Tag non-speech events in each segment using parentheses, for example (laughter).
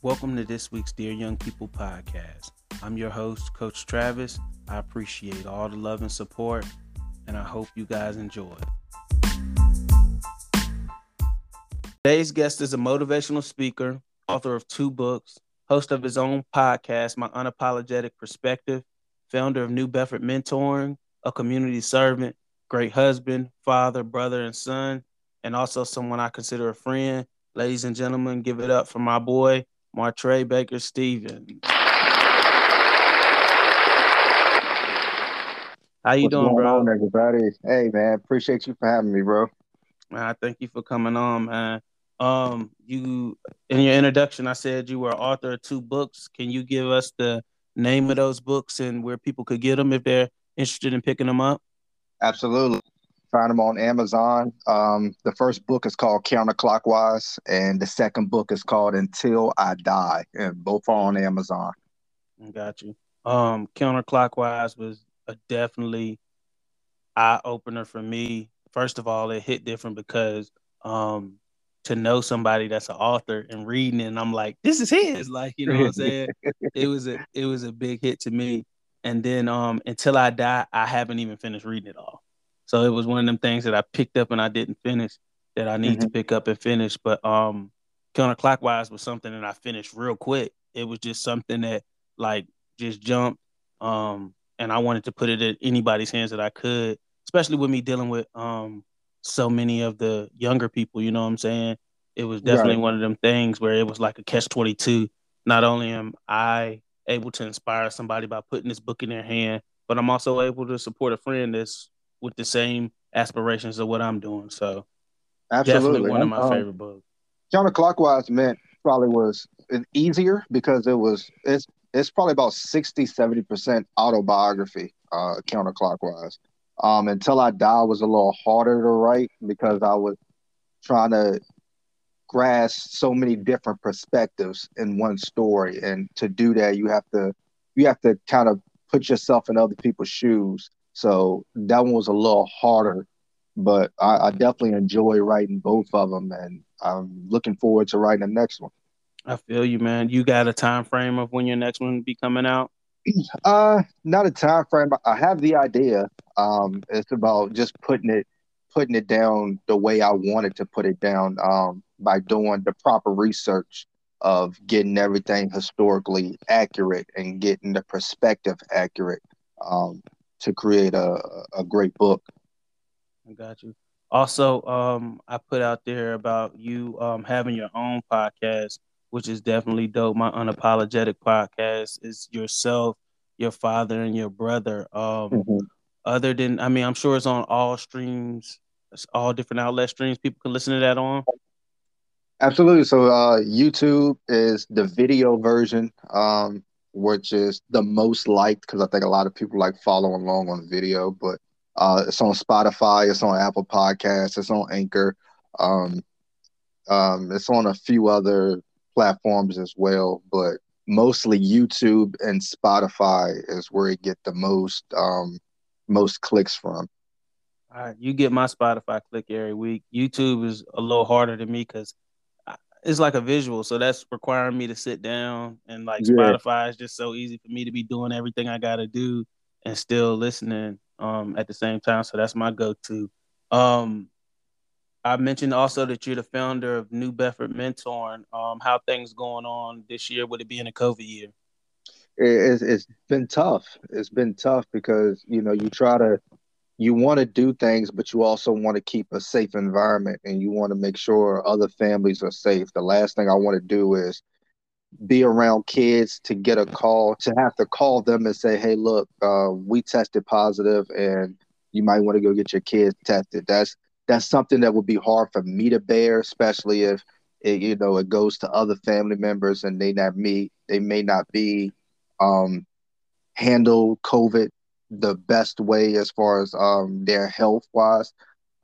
Welcome to this week's Dear Young People podcast. I'm your host, Coach Travis. I appreciate all the love and support, and I hope you guys enjoy. Today's guest is a motivational speaker, author of two books, host of his own podcast, My Unapologetic Perspective, founder of New Bedford Mentoring, a community servant, great husband, father, brother, and son, and also someone I consider a friend. Ladies and gentlemen, give it up for my boy, Martrey Baker Stevens. How you What's doing, bro? on, everybody? Hey, man, appreciate you for having me, bro. Man, I thank you for coming on, man. Um, you in your introduction, I said you were author of two books. Can you give us the name of those books and where people could get them if they're interested in picking them up? Absolutely. Find them on Amazon. Um, the first book is called Counterclockwise, and the second book is called Until I Die, and both are on Amazon. Got you. Um, counterclockwise was a definitely eye opener for me. First of all, it hit different because um to know somebody that's an author and reading it, and I'm like, this is his. Like, you know what I'm (laughs) saying? it was a it was a big hit to me. And then um until I die, I haven't even finished reading it all. So it was one of them things that I picked up and I didn't finish that I need to pick up and finish. But um counterclockwise was something that I finished real quick. It was just something that like just jumped. Um and I wanted to put it in anybody's hands that I could, especially with me dealing with um so many of the younger people, you know what I'm saying? It was definitely Right. one of them things where it was like a catch 22. Not only am I able to inspire somebody by putting this book in their hand, but I'm also able to support a friend that's with the same aspirations of what I'm doing. So Absolutely. definitely one of my Um, favorite books. Counterclockwise meant probably was easier because it was it's it's probably about 60 70 percent autobiography uh counterclockwise um until i die was a little harder to write because i was trying to grasp so many different perspectives in one story and to do that you have to you have to kind of put yourself in other people's shoes so that one was a little harder but I, I definitely enjoy writing both of them and i'm looking forward to writing the next one I feel you, man. You got a time frame of when your next one be coming out? (clears throat) Uh, not a time frame. I have the idea. Um, it's about just putting it, putting it down the way I wanted to put it down. Um, by doing the proper research of getting everything historically accurate and getting the perspective accurate. Um, to create a a great book. I got you. Also, um, I put out there about you um having your own podcast, which is definitely dope. My unapologetic podcast is yourself, your father, and your brother. Um, other than I mean, I'm sure it's on all streams, it's all different outlet streams. People can listen to that on. Absolutely. So uh, YouTube is the video version, um, which is the most liked because I think a lot of people like following along on video. But uh, it's on Spotify, it's on Apple Podcasts, it's on Anchor, um, um, it's on a few other platforms as well. But mostly YouTube and Spotify is where it get the most um, most clicks from. All right, you get my Spotify click every week. YouTube is a little harder to me because it's like a visual, so that's requiring me to sit down and like Yeah. Spotify is just so easy for me to be doing everything I got to do and still listening um at the same time. So that's my go-to. Um, I mentioned also that you're the founder of New Bedford Mentoring. Um, how things going on this year? Would it be in a COVID year? it, it's, it's been tough. It's been tough because you know you try to you want to do things, but you also want to keep a safe environment and you want to make sure other families are safe. The last thing I want to do is be around kids to get a call to have to call them and say, "Hey, look, uh, we tested positive, and you might want to go get your kids tested." That's that's something that would be hard for me to bear, especially if it, you know it goes to other family members and they not me they may not be um, COVID the best way as far as um, their health wise.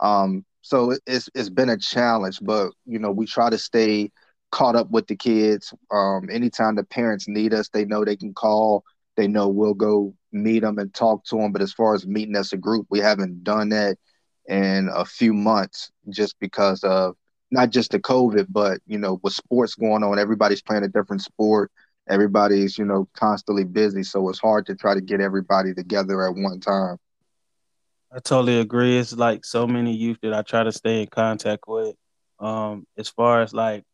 Um, so it- it's it's been a challenge, but you know we try to stay caught up with the kids. Um, anytime the parents need us, they know they can call. They know we'll go meet them and talk to them. But as far as meeting as a group, we haven't done that in a few months, just because of not just the COVID, but you know, with sports going on, everybody's playing a different sport. Everybody's, you know, constantly busy. So it's hard to try to get everybody together at one time. I totally agree. It's like so many youth that I try to stay in contact with. Um, as far as like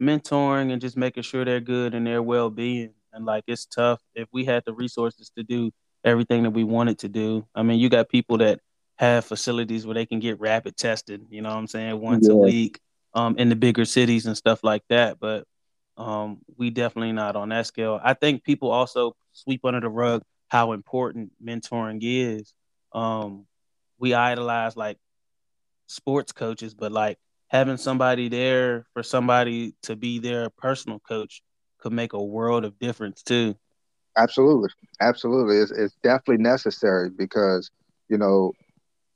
mentoring and just making sure they're good and their well being. And like it's tough if we had the resources to do everything that we wanted to do. I mean, you got people that have facilities where they can get rapid tested, you know what I'm saying, once yeah. a week um, in the bigger cities and stuff like that. But um, we definitely not on that scale. I think people also sweep under the rug how important mentoring is. Um, we idolize like sports coaches, but like having somebody there for somebody to be their personal coach could make a world of difference too. Absolutely, absolutely. It's, it's definitely necessary because you know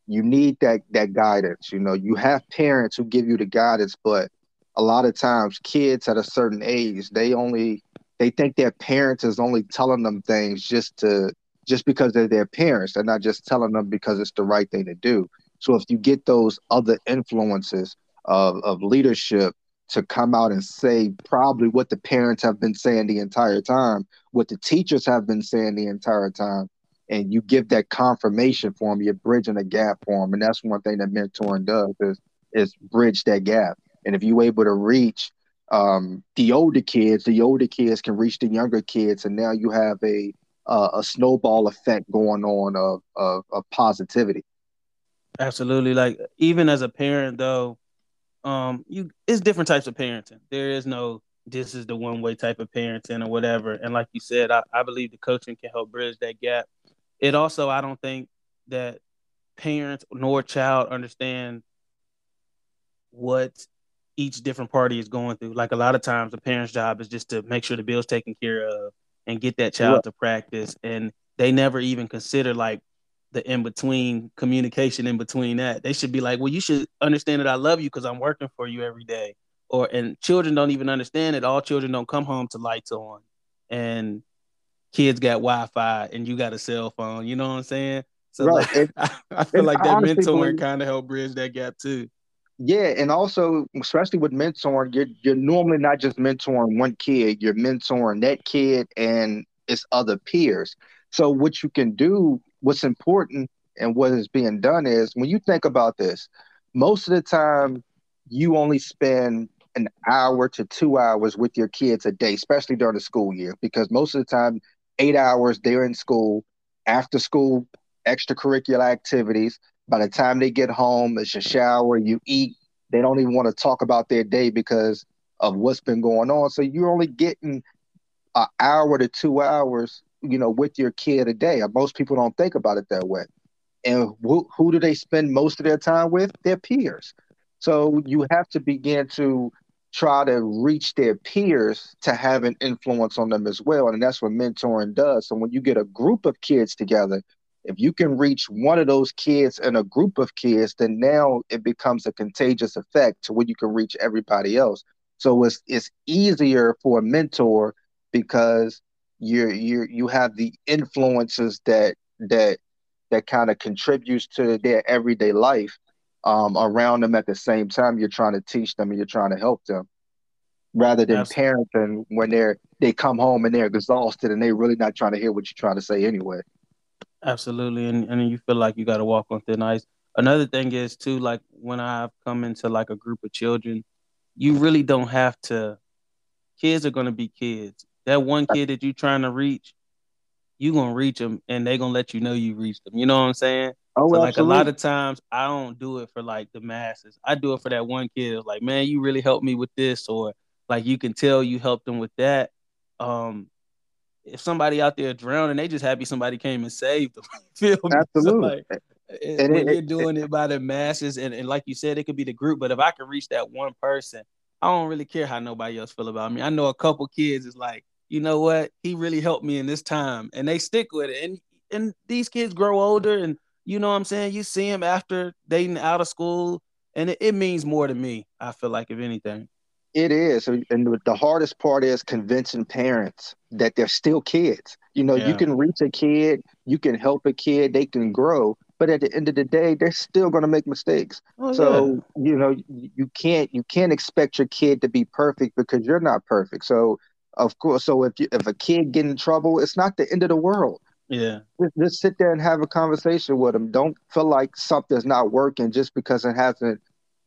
you need that that guidance. You know, you have parents who give you the guidance, but a lot of times kids at a certain age they only they think their parents is only telling them things just to just because they're their parents. They're not just telling them because it's the right thing to do. So if you get those other influences of, of leadership to come out and say probably what the parents have been saying the entire time, what the teachers have been saying the entire time, and you give that confirmation for them, you're bridging a gap for them. And that's one thing that mentoring does is, is bridge that gap. And if you're able to reach um, the older kids, the older kids can reach the younger kids, and now you have a uh, a snowball effect going on of, of, of positivity. Absolutely. Like even as a parent, though, um, you it's different types of parenting. There is no this is the one way type of parenting or whatever. And like you said, I, I believe the coaching can help bridge that gap. It also, I don't think that parents nor child understand what each different party is going through. Like a lot of times, the parent's job is just to make sure the bill's taken care of and get that child to practice, and they never even consider like the in between communication in between that. They should be like, well, you should understand that I love you because I'm working for you every day. Or and children don't even understand it. All children don't come home to lights on, and kids got Wi-Fi and you got a cell phone. You know what I'm saying? So right. like, I, (laughs) I, feel like that mentoring kind of help bridge that gap too. Yeah, and also especially with mentoring, you're you're normally not just mentoring one kid, you're mentoring that kid and its other peers. So what you can do, what's important and what is being done is when you think about this, most of the time you only spend an hour to two hours with your kids a day, especially during the school year, because most of the time, eight hours they're in school, after school extracurricular activities, by the time they get home, it's a shower, you eat. They don't even want to talk about their day because of what's been going on. So you're only getting an hour to two hours, you know, with your kid a day. Most people don't think about it that way. And who, who do they spend most of their time with? Their peers. So you have to begin to try to reach their peers to have an influence on them as well. And that's what mentoring does. So when you get a group of kids together, if you can reach one of those kids and a group of kids, then now it becomes a contagious effect to where you can reach everybody else. So it's it's easier for a mentor because you're you you have the influences that that that kind of contributes to their everyday life um, around them at the same time you're trying to teach them and you're trying to help them rather than Absolutely. parenting when they're they come home and they're exhausted and they're really not trying to hear what you're trying to say anyway Absolutely, and and you feel like you got to walk on thin ice. Another thing is too, like when I've come into like a group of children, you really don't have to. Kids are gonna be kids. That one kid that you're trying to reach, you gonna reach them, and they gonna let you know you reached them. You know what I'm saying? Oh, so like a lot of times, I don't do it for like the masses. I do it for that one kid. Like, man, you really helped me with this, or like you can tell you helped them with that. Um, if somebody out there drowning, they just happy somebody came and saved them. (laughs) Feel me? Absolutely. So like, and it, you're doing it, by the masses, and, and like you said, it could be the group. But if I can reach that one person, I don't really care how nobody else feel about me. I know a couple kids is like, you know what, he really helped me in this time, and they stick with it. And and these kids grow older, and you know what I'm saying. You see them after they out of school, and it, it means more to me. I feel like if anything. It is, and the hardest part is convincing parents that they're still kids. You know, yeah. you can reach a kid, you can help a kid, they can grow, but at the end of the day, they're still going to make mistakes. Oh, so yeah. you know you can't you can't expect your kid to be perfect because you're not perfect. So of course, so if you, if a kid get in trouble, it's not the end of the world. Yeah, just, just sit there and have a conversation with them. Don't feel like something's not working just because it hasn't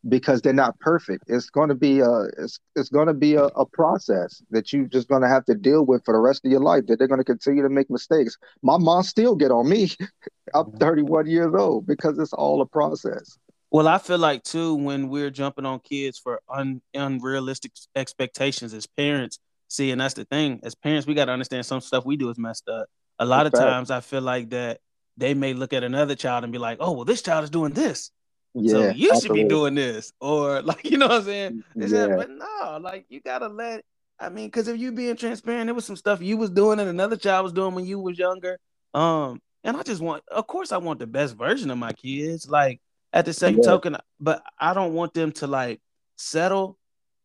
because they're not perfect. It's going to be a it's, it's going to be a, a process that you're just going to have to deal with for the rest of your life. That they're going to continue to make mistakes. My mom still get on me. (laughs) I'm mm-hmm. 31 years old because it's all a process. Well, I feel like too when we're jumping on kids for un, unrealistic expectations as parents. See, and that's the thing. As parents, we got to understand some stuff we do is messed up. A lot of times, I feel like that they may look at another child and be like, "Oh, well, this child is doing this." Yeah, so you absolutely. should be doing this, or (laughs) like you know what I'm saying. Yeah. but no, like you gotta let. I mean, because if you being transparent, there was some stuff you was doing and another child was doing when you was younger. Um, and I just want, of course, I want the best version of my kids. Like at the same yeah. token, but I don't want them to like settle.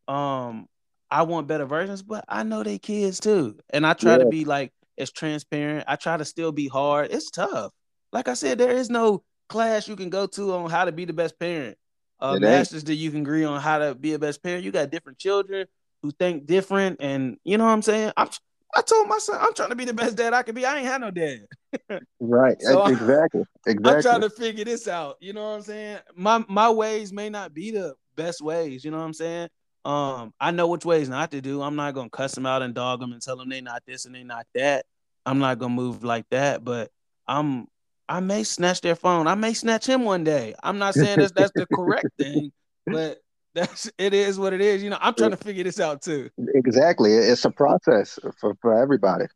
Um, I want better versions, but I know they kids too, and I try yeah. to be like as transparent. I try to still be hard. It's tough. Like I said, there is no class you can go to on how to be the best parent. Uh, masters that you can agree on how to be a best parent. You got different children who think different, and you know what I'm saying. I'm, I told my son I'm trying to be the best dad I can be. I ain't had no dad. (laughs) right. so exactly. Exactly. (laughs) I'm trying to figure this out. You know what I'm saying? My my ways may not be the best ways. You know what I'm saying? Um, I know which ways not to do. I'm not gonna cuss them out and dog them and tell them they not this and they not that. I'm not gonna move like that. But I'm I may snatch their phone. I may snatch him one day. I'm not saying that's that's the correct thing, but that's it is what it is. You know, I'm trying to figure this out too. Exactly, it's a process for for everybody.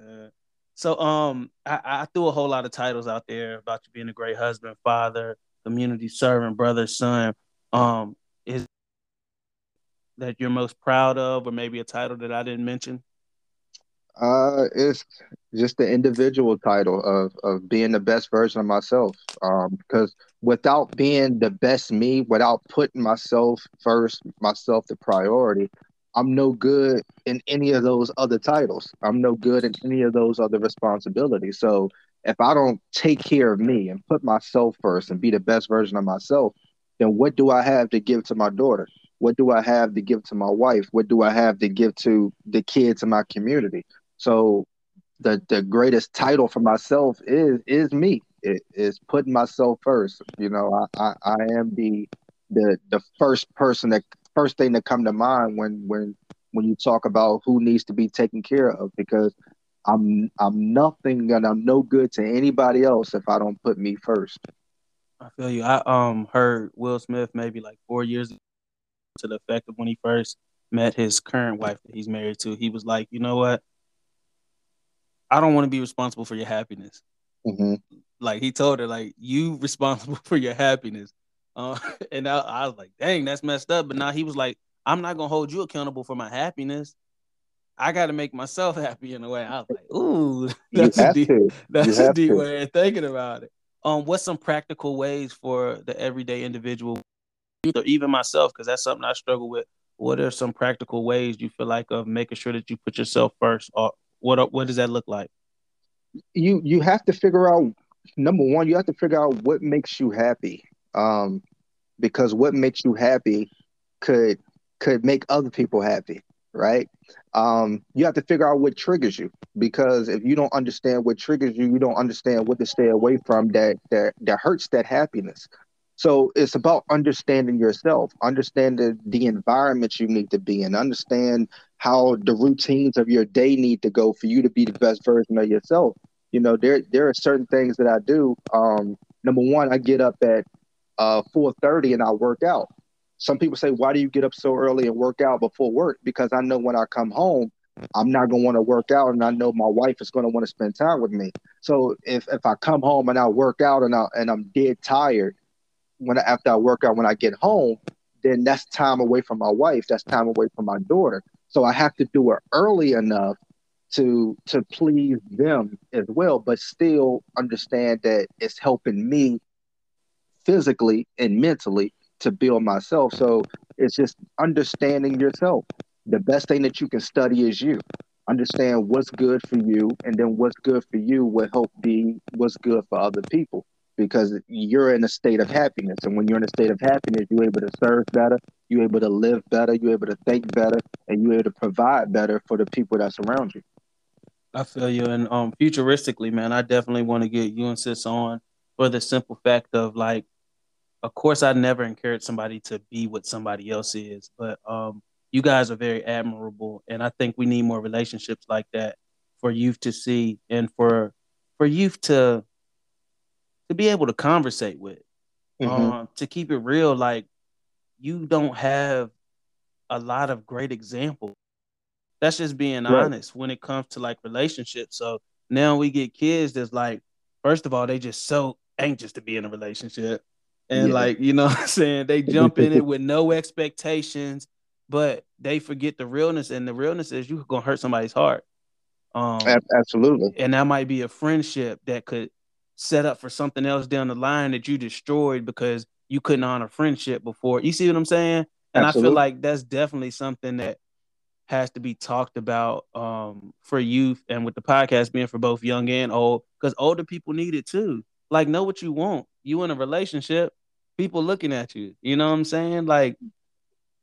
Uh, so, um, I, I threw a whole lot of titles out there about you being a great husband, father, community servant, brother, son. Um, is that you're most proud of, or maybe a title that I didn't mention? Uh, it's just the individual title of of being the best version of myself. Um, because without being the best me, without putting myself first, myself the priority, I'm no good in any of those other titles. I'm no good in any of those other responsibilities. So if I don't take care of me and put myself first and be the best version of myself, then what do I have to give to my daughter? What do I have to give to my wife? What do I have to give to the kids in my community? So the the greatest title for myself is is me. It is putting myself first. You know, I, I, I am the the the first person that first thing to come to mind when when when you talk about who needs to be taken care of because I'm I'm nothing and I'm no good to anybody else if I don't put me first. I feel you. I um heard Will Smith maybe like four years ago, to the effect of when he first met his current wife that he's married to. He was like, you know what? I don't want to be responsible for your happiness. Mm-hmm. Like he told her, like you responsible (laughs) for your happiness. Uh, (laughs) and I, I, was like, dang, that's messed up. But now he was like, I'm not gonna hold you accountable for my happiness. I got to make myself (laughs) happy in a way. I was like, ooh, that's a deep, that's a deep way of thinking about it. Um, what's some practical ways for the everyday individual, or even myself, because that's something I struggle with. What are some practical ways you feel like of making sure that you put yourself first, or what what does that look like? You you have to figure out number one, you have to figure out what makes you happy. Um, because what makes you happy could could make other people happy, right? Um, you have to figure out what triggers you because if you don't understand what triggers you, you don't understand what to stay away from that that that hurts that happiness. So it's about understanding yourself, understanding the environment you need to be in, understand how the routines of your day need to go for you to be the best version of yourself. You know, there there are certain things that I do. Um, number one, I get up at uh, 4:30 and I work out. Some people say, "Why do you get up so early and work out before work?" Because I know when I come home, I'm not gonna want to work out, and I know my wife is gonna want to spend time with me. So if if I come home and I work out and I and I'm dead tired, when I, after I work out when I get home, then that's time away from my wife. That's time away from my daughter. So I have to do it early enough to to please them as well, but still understand that it's helping me physically and mentally to build myself. So it's just understanding yourself. The best thing that you can study is you. Understand what's good for you, and then what's good for you will help be what's good for other people. Because you're in a state of happiness. And when you're in a state of happiness, you're able to serve better, you're able to live better, you're able to think better, and you're able to provide better for the people that surround you. I feel you. And um futuristically, man, I definitely want to get you and sis on for the simple fact of like, of course I never encourage somebody to be what somebody else is, but um you guys are very admirable and I think we need more relationships like that for youth to see and for for youth to to be able to conversate with. Mm-hmm. Um, to keep it real, like you don't have a lot of great examples. That's just being right. honest when it comes to like relationships. So now we get kids that's like, first of all, they just so anxious to be in a relationship. And yeah. like, you know (laughs) what I'm saying? They jump in it (laughs) with no expectations, but they forget the realness. And the realness is you're gonna hurt somebody's heart. Um, absolutely. And that might be a friendship that could set up for something else down the line that you destroyed because you couldn't honor friendship before. You see what I'm saying? And absolutely. I feel like that's definitely something that has to be talked about um, for youth and with the podcast being for both young and old because older people need it too. Like, know what you want. You in a relationship, people looking at you. You know what I'm saying? Like,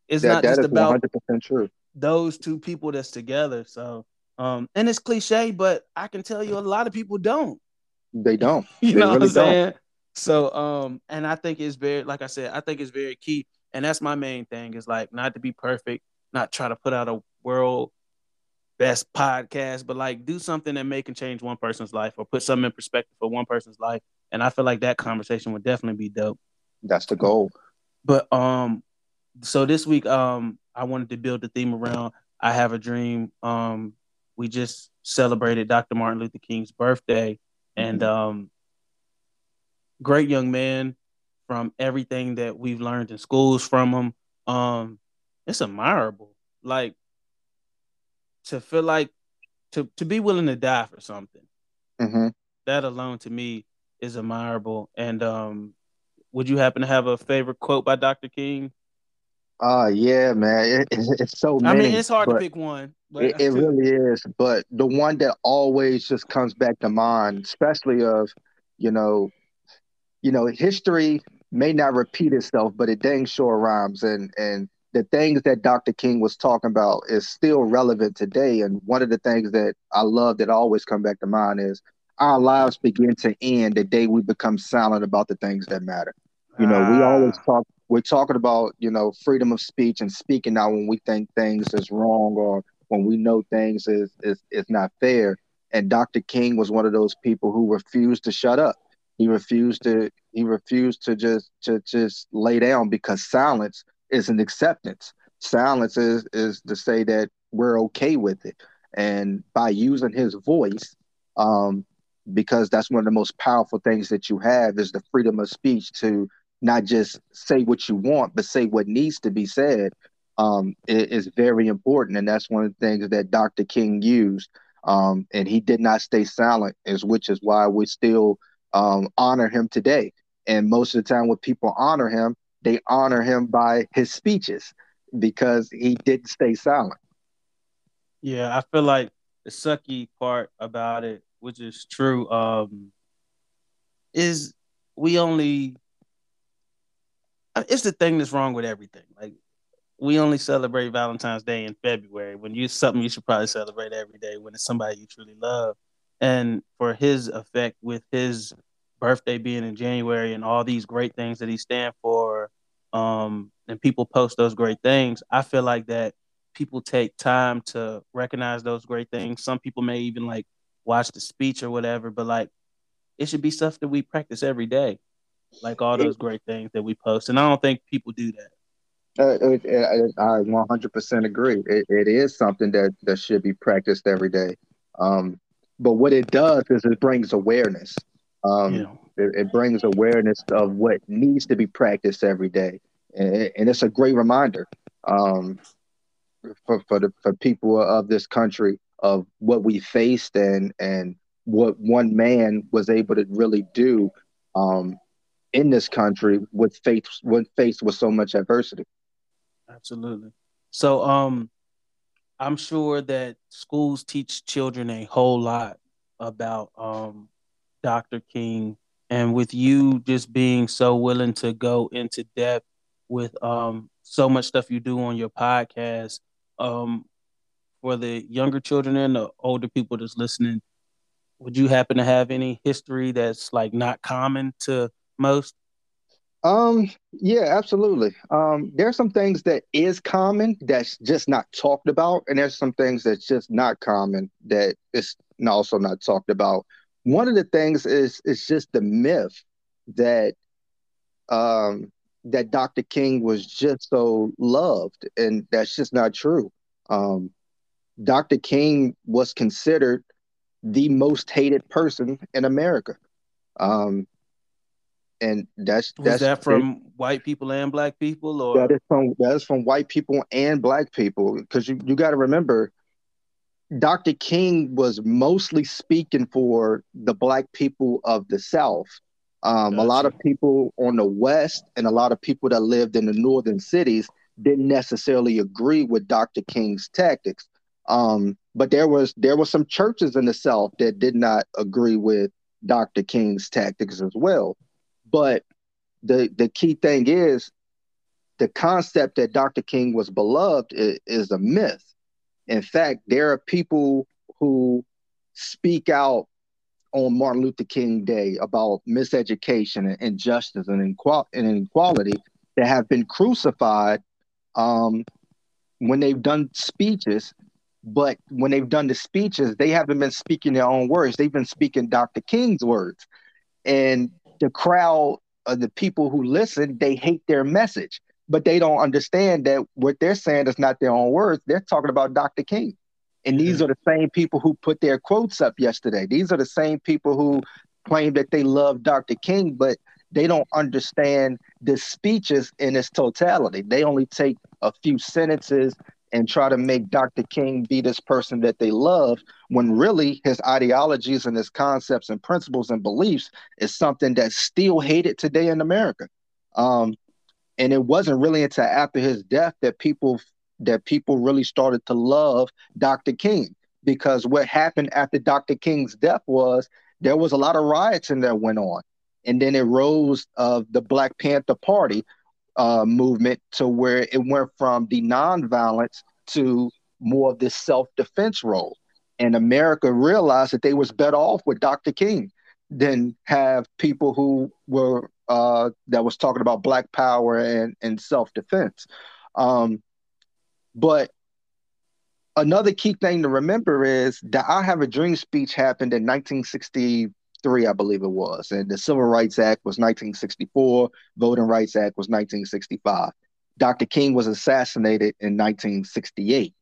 it's that, not that just about 100% true. those two people that's together. So um, and it's cliche, but I can tell you a lot of people don't. They don't. (laughs) you they know really what I'm saying? Don't. So um, and I think it's very, like I said, I think it's very key. And that's my main thing is like not to be perfect, not try to put out a world best podcast, but like do something that may can change one person's life or put something in perspective for one person's life. And I feel like that conversation would definitely be dope. That's the goal. But um, so this week um, I wanted to build the theme around I have a dream. Um, we just celebrated Dr. Martin Luther King's birthday, and mm-hmm. um, great young man from everything that we've learned in schools from him. Um, it's admirable. Like to feel like to to be willing to die for something. Mm-hmm. That alone to me is admirable. And um, would you happen to have a favorite quote by Dr. King? Uh yeah, man. It, (laughs) it's so many. I mean, it's hard to pick one. It, it really is. But the one that always just comes back to mind, especially of, you know, you know, history may not repeat itself, but it dang sure rhymes. And and the things that Dr. King was talking about is still relevant today. And one of the things that I love that always come back to mind is our lives begin to end the day we become silent about the things that matter. You know, we always ah. talk we're talking about, you know, freedom of speech and speaking out when we think things is wrong or when we know things is is is not fair. And Dr. King was one of those people who refused to shut up. He refused to he refused to just to just lay down because silence is an acceptance. Silence is is to say that we're okay with it. And by using his voice, um, because that's one of the most powerful things that you have is the freedom of speech to not just say what you want, but say what needs to be said um, is, very important. And that's one of the things that Dr. King used. Um, and he did not stay silent, is which is why we still um, honor him today. And most of the time, when people honor him, they honor him by his speeches because he didn't stay silent. Yeah, I feel like the sucky part about it, which is true, um, is we only. It's the thing that's wrong with everything. Like we only celebrate Valentine's Day in February when you something you should probably celebrate every day when it's somebody you truly love. And for his effect with his birthday being in January and all these great things that he stand for, um, and people post those great things, I feel like that people take time to recognize those great things. Some people may even like watch the speech or whatever, but like it should be stuff that we practice every day, like all those great things that we post. And I don't think people do that. Uh, I 100% agree. It, it is something that, that should be practiced every day. Um, but what it does is it brings awareness. Um, yeah. it, it, brings awareness of what needs to be practiced every day, and, and it's a great reminder um, for for the for people of this country of what we faced and and what one man was able to really do um, in this country with faith when faced with so much adversity. Absolutely. So um I'm sure that schools teach children a whole lot about um Dr. King and with you just being so willing to go into depth with um, so much stuff you do on your podcast, um, for the younger children and the older people that's listening, would you happen to have any history that's like not common to most? Um, yeah, absolutely. Um, there's some things that is common that's just not talked about, and there's some things that's just not common that is also not talked about. One of the things is is just the myth that um that Dr. King was just so loved, and that's just not true. Um, Dr. King was considered the most hated person in America. Um, and that's was that's that from it, white people and black people or? That is from that is from white people and black people because you, you got to remember dr king was mostly speaking for the black people of the south. Um, gotcha. a lot of people on the west and a lot of people that lived in the northern cities didn't necessarily agree with dr king's tactics. Um, but there was there were some churches in the south that did not agree with dr king's tactics as well but the the key thing is the concept that Dr. King was beloved is, is a myth. In fact, there are people who speak out on Martin Luther King Day about miseducation and injustice and, inequality that have been crucified um, when they've done speeches. But when they've done the speeches, they haven't been speaking their own words. They've been speaking Dr. King's words. And the crowd of the people who listen, they hate their message, but they don't understand that what they're saying is not their own words. They're talking about Dr. King. And these mm-hmm. are the same people who put their quotes up yesterday. These are the same people who claim that they love Dr. King, but they don't understand the speeches in its totality. They only take a few sentences and try to make Dr. King be this person that they love when really his ideologies and his concepts and principles and beliefs is something that's still hated today in America. Um, and it wasn't really until after his death that people that people really started to love Dr. King because what happened after Dr. King's death was there was a lot of riots and that went on. And then it rose of the Black Panther Party, uh, movement to where it went from the nonviolence to more of this self-defense role. And America realized that they was better off with Dr. King than have people who were uh, that was talking about black power and, and self-defense. Um, but another key thing to remember is that I Have a Dream speech happened in 1960, I believe it was. And the Civil Rights Act was 1964, Voting Rights Act was 1965. Dr. King was assassinated in 1968.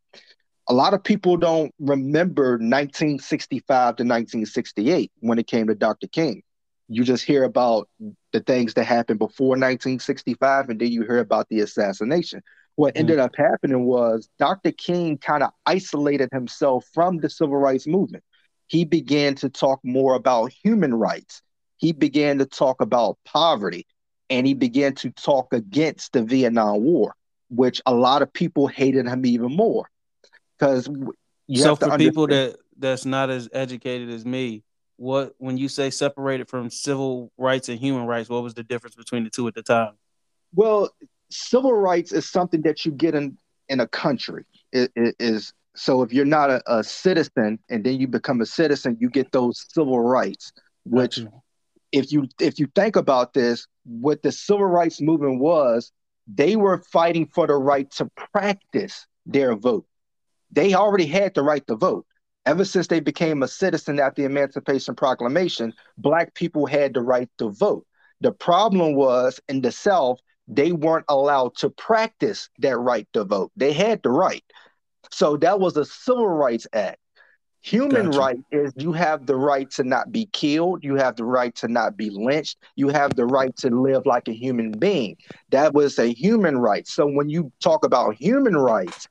A lot of people don't remember 1965 to 1968 when it came to Dr. King. You just hear about the things that happened before 1965, and then you hear about the assassination. What mm. ended up happening was Dr. King kind of isolated himself from the civil rights movement he began to talk more about human rights. He began to talk about poverty and he began to talk against the Vietnam War, which a lot of people hated him even more. Because so for people that that's not as educated as me, what when you say separated from civil rights and human rights, what was the difference between the two at the time? Well, civil rights is something that you get in in a country. It, it is so if you're not a, a, citizen and then you become a citizen, you get those civil rights, which if you if you think about this, what the civil rights movement was, they were fighting for the right to practice their vote. They already had the right to vote. Ever since they became a citizen at the Emancipation Proclamation, black people had the right to vote. The problem was in the South, they weren't allowed to practice that right to vote. They had the right. So that was a civil rights act. Human gotcha. right is you have the right to not be killed, you have the right to not be lynched, you have the right to live like a human being. That was a human right. So when you talk about human rights,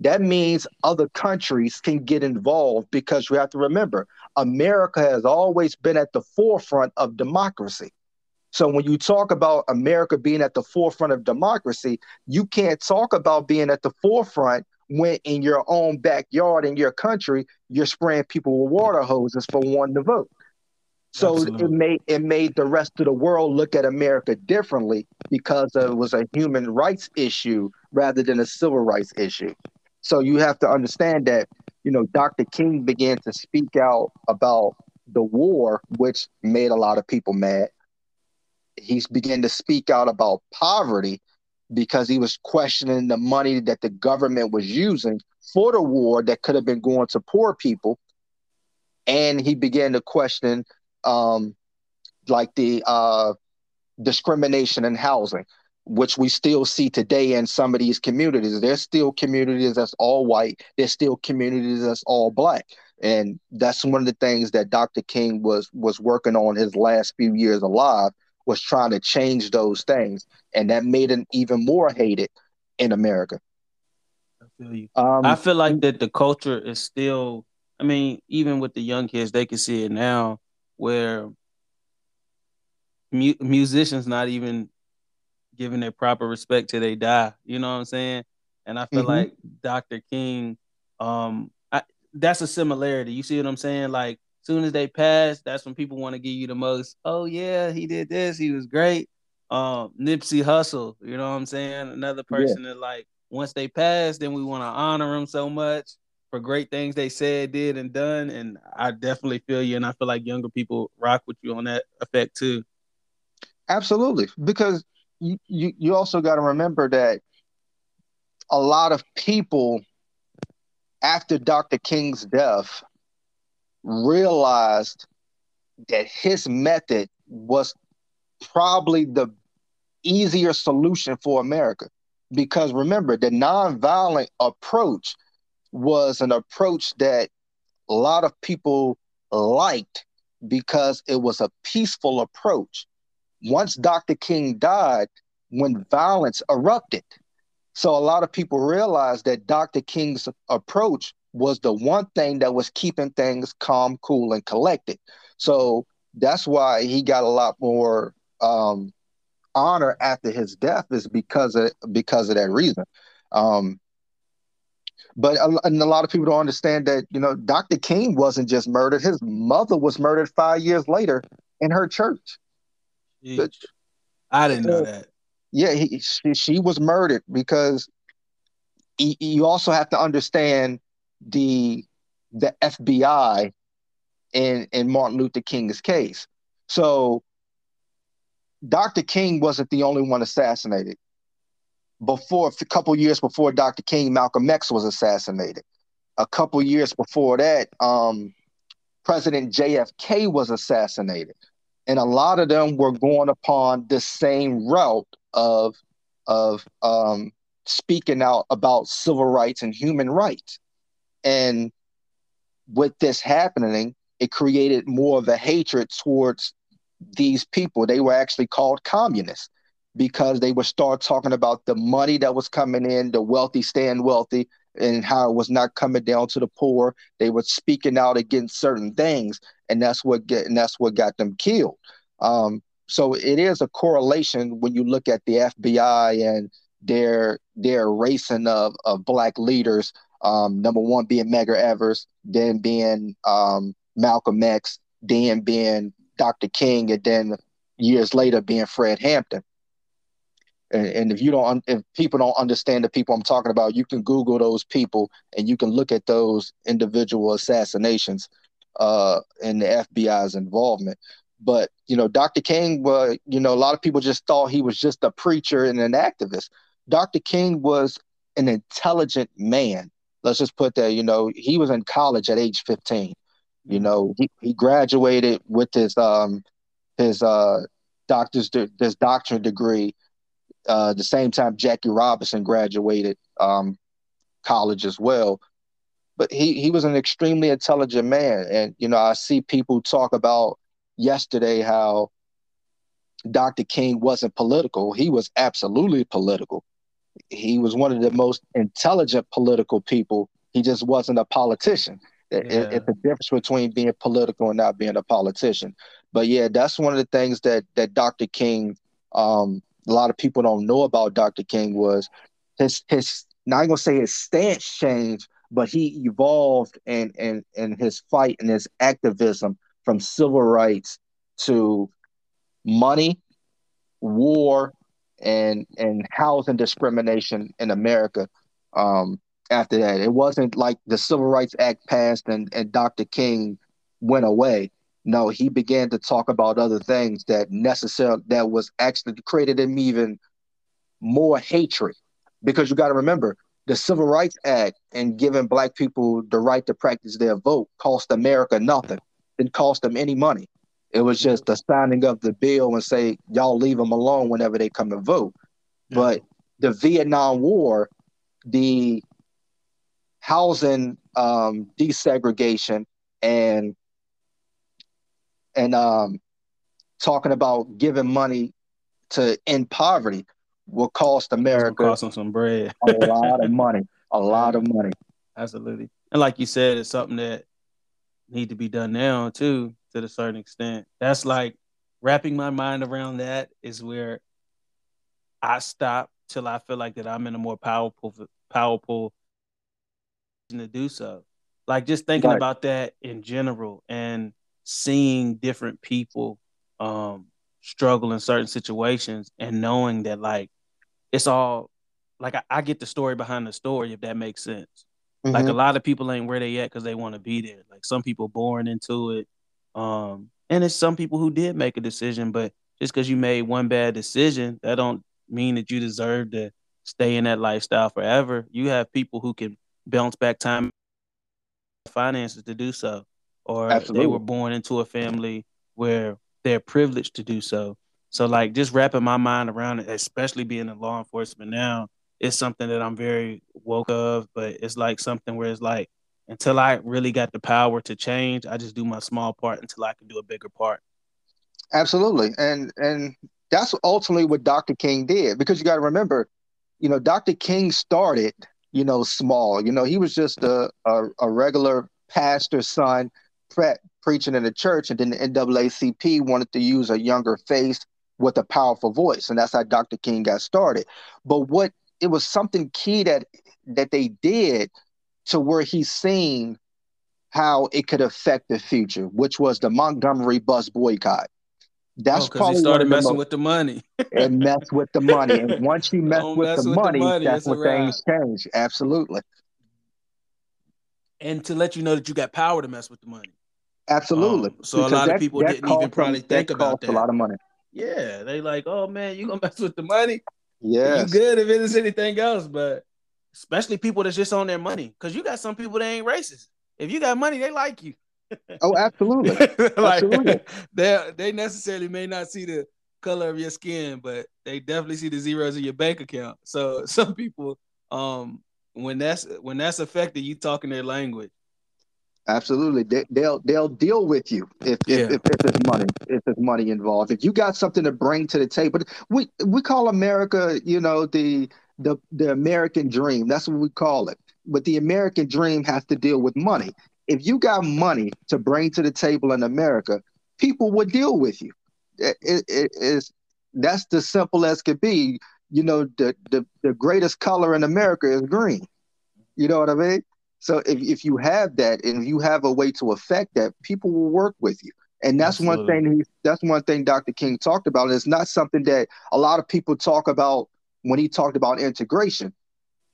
that means other countries can get involved because you have to remember America has always been at the forefront of democracy. So when you talk about America being at the forefront of democracy, you can't talk about being at the forefront when in your own backyard in your country, you're spraying people with water hoses for wanting to vote. So Absolutely. it made it made the rest of the world look at America differently because it was a human rights issue rather than a civil rights issue. So you have to understand that, you know, Dr. King began to speak out about the war, which made a lot of people mad. He's began to speak out about poverty because he was questioning the money that the government was using for the war that could have been going to poor people. And he began to question um, like the uh, discrimination in housing, which we still see today in some of these communities. There's still communities that's all white. There's still communities that's all black, and that's one of the things that Dr. King was was working on his last few years alive was trying to change those things, and that made him even more hated in America. I feel you. Um, I feel like that the culture is still. I mean, even with the young kids, they can see it now where mu- musicians not even giving their proper respect till they die. You know what I'm saying? And I feel mm-hmm. like Dr. King, um, I, that's a similarity. You see what I'm saying? Like, soon as they pass, that's when people want to give you the most. Oh yeah, he did this. He was great. Um, Nipsey Hussle, You know what I'm saying? Another person yeah. that like once they pass, then we want to honor them so much for great things they said, did, and done. And I definitely feel you, and I feel like younger people rock with you on that effect too. Absolutely, because you you, you also got to remember that a lot of people after Dr. King's death realized that his method was probably the easier solution for America. Because remember, the nonviolent approach was an approach that a lot of people liked because it was a peaceful approach. Once Dr. King died, when violence erupted. So a lot of people realized that Dr. King's approach was the one thing that was keeping things calm, cool, and collected. So that's why he got a lot more um, honor after his death is because of because of that reason. Um, but a, and a lot of people don't understand that you know Dr. King wasn't just murdered; his mother was murdered five years later in her church. But, I didn't know that. Yeah, he, she, she was murdered because he, you also have to understand the the FBI in in Martin Luther King's case. So Dr. King wasn't the only one assassinated before a couple years before Dr. King, Malcolm X was assassinated. A couple years before that, um, President JFK was assassinated, and a lot of them were going upon the same route of of um, speaking out about civil rights and human rights. And with this happening, it created more of a hatred towards these people. They were actually called communists because they would start talking about the money that was coming in, the wealthy staying wealthy, and how it was not coming down to the poor. They were speaking out against certain things, and that's what get and that's what got them killed. Um, so it is a correlation when you look at the FBI and their their erasing of of black leaders. Um, number one being Medgar Evers, then being um, Malcolm X, then being Dr. King, and then years later being Fred Hampton. And, and if you don't, if people don't understand the people I'm talking about, you can Google those people and you can look at those individual assassinations uh, and the FBI's involvement. But you know, Dr. King, uh, you know, a lot of people just thought he was just a preacher and an activist. Dr. King was an intelligent man. Let's just put that. You know, he was in college at age 15. You know, he, he graduated with his um his uh doctor's de- his doctorate degree uh, the same time Jackie Robinson graduated um, college as well. But he, he was an extremely intelligent man. And, you know, I see people talk about yesterday how Dr. King wasn't political. He was absolutely political. He was one of the most intelligent political people. He just wasn't a politician. Yeah. It, it's the difference between being political and not being a politician. But yeah, that's one of the things that that Dr. King um, a lot of people don't know about Dr. King was his his not gonna say his stance changed, but he evolved and and and his fight and his activism from civil rights to money, war, and and housing discrimination in America. Um, after that, it wasn't like the Civil Rights Act passed and and Dr. King went away. No, he began to talk about other things that necessarily that was actually created him even more hatred. Because you got to remember, the Civil Rights Act and giving black people the right to practice their vote cost America nothing. Didn't cost them any money. It was just the signing of the bill and say y'all leave them alone whenever they come and vote. Yeah. But the Vietnam War, the housing um, desegregation and and um, talking about giving money to end poverty will cost America cost them some bread, a lot of money, a (laughs) lot of money. Absolutely, and like you said, it's something that need to be done now too, to a certain extent. That's like wrapping my mind around that is where I stop till I feel like that I'm in a more powerful, powerful to do so. Like just thinking right. about that in general and seeing different people um, struggle in certain situations and knowing that like it's all like I, I get the story behind the story if that makes sense. Mm-hmm. Like a lot of people ain't where they at because they want to be there. Like some people born into it. Um, and it's some people who did make a decision, but just because you made one bad decision, that don't mean that you deserve to stay in that lifestyle forever. You have people who can bounce back time finances to do so or Absolutely. they were born into a family where they're privileged to do so. So like just wrapping my mind around it, especially being in law enforcement now, it's something that I'm very woke of, but it's like something where it's like until I really got the power to change, I just do my small part until I can do a bigger part. Absolutely. And and that's ultimately what Dr. King did because you got to remember, you know, Dr. King started, you know, small. You know, he was just a, a, a regular pastor's son pre- preaching in the church, and then the NAACP wanted to use a younger face with a powerful voice, and that's how Dr. King got started. But what it was something key that that they did to where he's seen how it could affect the future, which was the Montgomery bus boycott. That's oh, probably he started messing most, with the money. (laughs) and mess with the money. And once you (laughs) mess, with, mess the with, money, the money, that's when things change. Absolutely. And to let you know that you got power to mess with the money. Absolutely. Um, so because a lot that, of people didn't even probably them, think that about that. A lot of money. Yeah, they like, oh man, you gonna mess with the money? Yeah, you good if it is anything else, but especially people that's just on their money, because you got some people that ain't racist. If you got money, they like you. oh, absolutely. (laughs) like, absolutely. (laughs) They they necessarily may not see the color of your skin, but they definitely see the zeros in your bank account. So (laughs) some people, um, when that's when that's affected, you talking their language. Absolutely, they, will they'll deal with you if if, yeah. if, if there's money if there's money involved. If you got something to bring to the table, we we call America, you know, the the the American dream. That's what we call it. But the American dream has to deal with money. If you got money to bring to the table in America, people would deal with you. It, it, it is that's the simple as could be. You know, the, the the greatest color in America is green. You know what I mean? So if, if you have that and you have a way to affect that, people will work with you. And that's Absolutely. one thing he, that's one thing Dr. King talked about. And it's not something that a lot of people talk about when he talked about integration.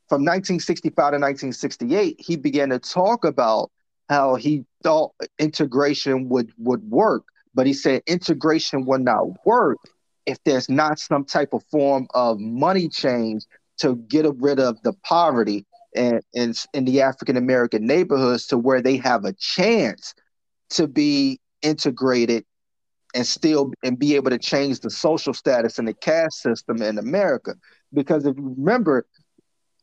From 1965 to 1968, he began to talk about how he thought integration would would work, but he said integration would not work if there's not some type of form of money change to get rid of the poverty and in, in the African American neighborhoods to where they have a chance to be integrated and still and be able to change the social status and the caste system in America. Because if you remember,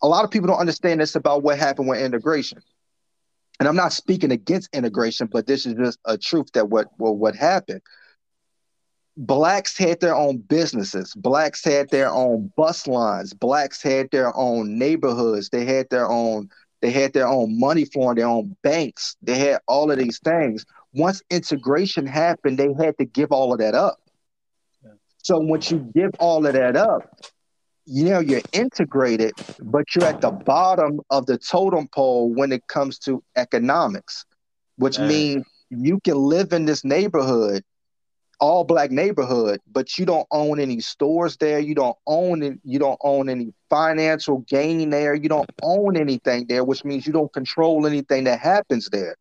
a lot of people don't understand this about what happened with integration. And I'm not speaking against integration, but this is just a truth that what what, what happened. Blacks had their own businesses. Blacks had their own bus lines. Blacks had their own neighborhoods. They had their own they had their own money flowing their own banks. They had all of these things. Once integration happened they had to give all of that up. So once you give all of that up you know you're integrated but you're at the bottom of the totem pole when it comes to economics which means you can live in this neighborhood all black neighborhood, but you don't own any stores there. You don't own it. You don't own any financial gain there. You don't own anything there, which means you don't control anything that happens there.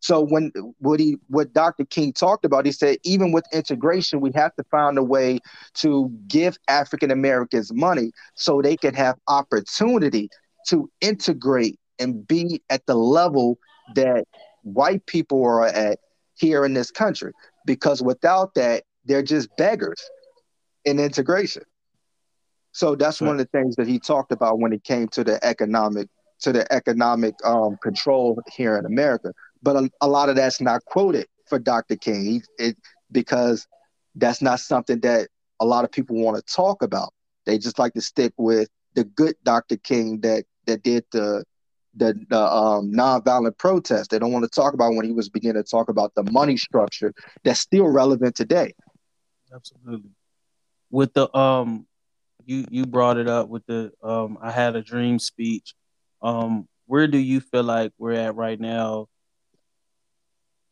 So when what he what Dr. King talked about, he said even with integration, we have to find a way to give African Americans money so they can have opportunity to integrate and be at the level that white people are at here in this country because without that, they're just beggars in integration. So that's right. one of the things that he talked about when it came to the economic to the economic um, control here in America. But a, a, lot of that's not quoted for Dr. King it, because that's not something that a lot of people want to talk about. They just like to stick with the good Dr. King that that did the the, the um, nonviolent protest. They don't want to talk about when he was beginning to talk about the money structure that's still relevant today. Absolutely. With the um, you you brought it up with the um, I had a dream speech. Um, where do you feel like we're at right now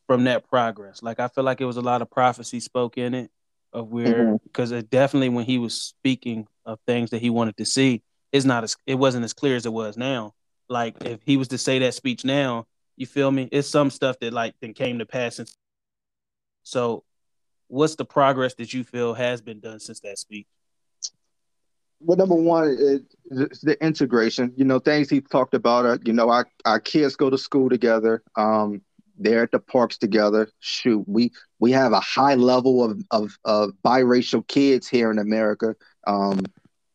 from that progress? Like I feel like it was a lot of prophecy spoke in it of where because mm-hmm. it definitely when he was speaking of things that he wanted to see, it's not as it wasn't as clear as it was now like if he was to say that speech now, you feel me? It's some stuff that like then came to pass. Since, so, what's the progress that you feel has been done since that speech? Well, number one is the integration. You know, things he talked about. Are, you know, our our kids go to school together. Um, they're at the parks together. Shoot, we we have a high level of of, of biracial kids here in America. Um,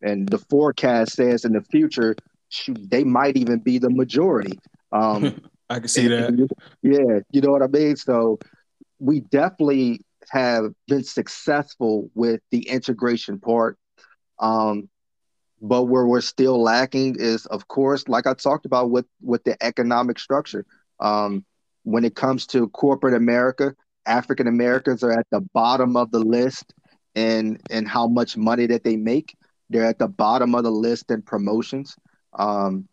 and the forecast says in the future shoot, they might even be the majority. Um, (laughs) I can see that. Yeah, you know what I mean. So we definitely have been successful with the integration part. Um, but where we're still lacking is, of course, like I talked about with with the economic structure. Um, when it comes to corporate America, African Americans are at the bottom of the list and and how much money that they make. They're at the bottom of the list in promotions. Um,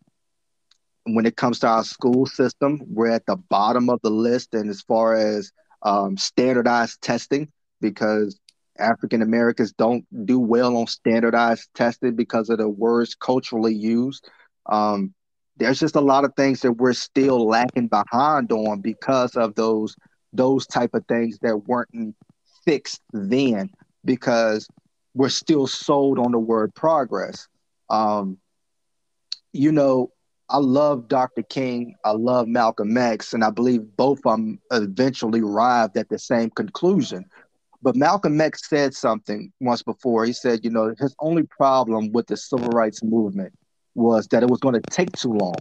when it comes to our school system, we're at the bottom of the list, and as far as um, standardized testing, because African Americans don't do well on standardized testing because of the words culturally used. Um, there's just a lot of things that we're still lacking behind on because of those those type of things that weren't fixed then because we're still sold on the word progress. Um, you know, I love Dr. King, I love Malcolm X, and I believe both of them eventually arrived at the same conclusion. But Malcolm X said something once before. He said, you know, his only problem with the civil rights movement was that it was going to take too long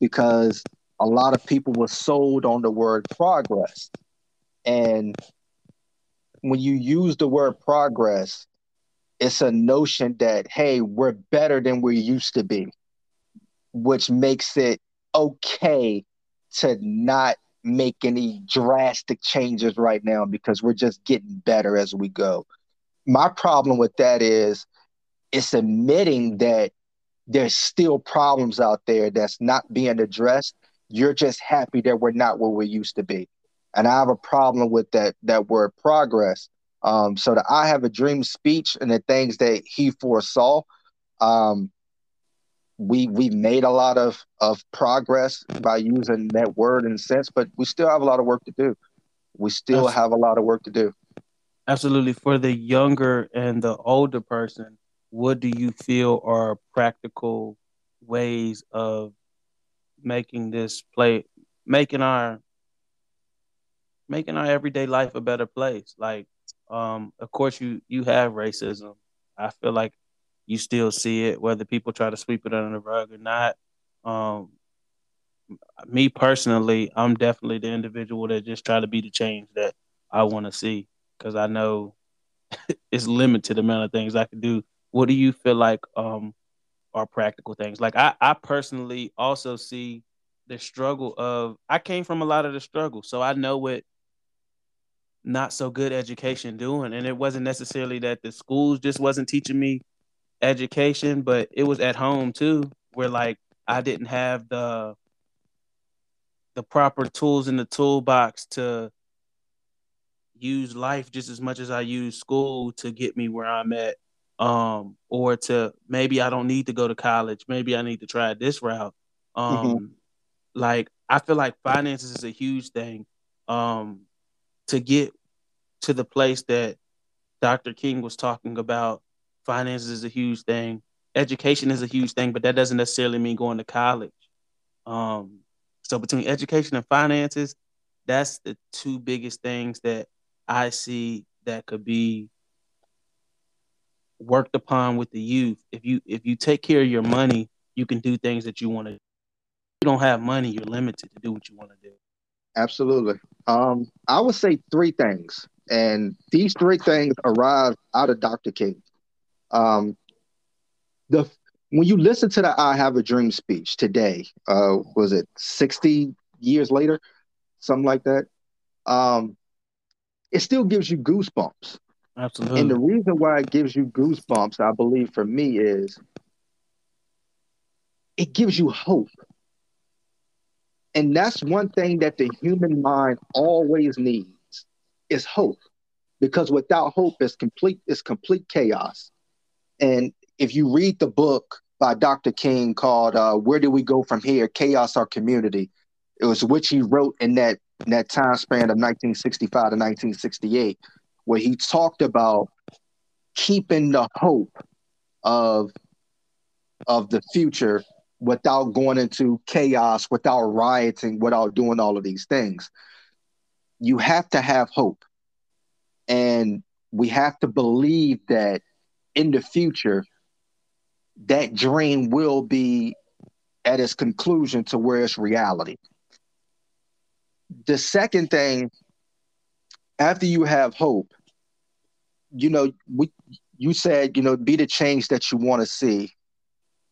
because a lot of people were sold on the word progress. And when you use the word progress, it's a notion that, hey, we're better than we used to be which makes it okay to not make any drastic changes right now because we're just getting better as we go. My problem with that is it's admitting that there's still problems out there that's not being addressed. You're just happy that we're not where we used to be. And I have a problem with that that word progress. Um, so the I have a dream speech and the things that he foresaw, um, we we made a lot of of progress by using that word and sense, but we still have a lot of work to do. We still Absolutely. have a lot of work to do. Absolutely. For the younger and the older person, what do you feel are practical ways of making this play making our making our everyday life a better place? Like um of course you you have racism. I feel like you still see it, whether people try to sweep it under the rug or not. Um, me personally, I'm definitely the individual that just try to be the change that I want to see because I know (laughs) it's limited amount of things I can do. What do you feel like um, are practical things? Like I, I personally also see the struggle of I came from a lot of the struggle, so I know what not so good education doing, and it wasn't necessarily that the schools just wasn't teaching me education, but it was at home too, where like I didn't have the the proper tools in the toolbox to use life just as much as I use school to get me where I'm at. Um, or to maybe I don't need to go to college. Maybe I need to try this route. Um, mm-hmm. like I feel like finances is a huge thing. Um, to get to the place that Dr. King was talking about, finances is a huge thing. Education is a huge thing, but that doesn't necessarily mean going to college. Um, so between education and finances, that's the two biggest things that I see that could be worked upon with the youth. If you if you take care of your money, you can do things that you want to. You don't have money, you're limited to do what you want to do. Absolutely. Um, I would say three things, and these three things arrived out of Dr. King. Um, the when you listen to the "I Have a Dream" speech today, uh, was it sixty years later, something like that? Um, it still gives you goosebumps. Absolutely. And the reason why it gives you goosebumps, I believe, for me, is it gives you hope. And that's one thing that the human mind always needs is hope. Because without hope, it's complete, it's complete chaos. And if you read the book by Dr. King called uh, Where Do We Go From Here? Chaos or Community, it was which he wrote in that in that time span of 1965 to 1968, where he talked about keeping the hope of of the future without going into chaos, without rioting, without doing all of these things. You have to have hope. And we have to believe that in the future, that dream will be at its conclusion to where it's reality. The second thing, after you have hope, you know, we you said, you know, be the change that you want to see.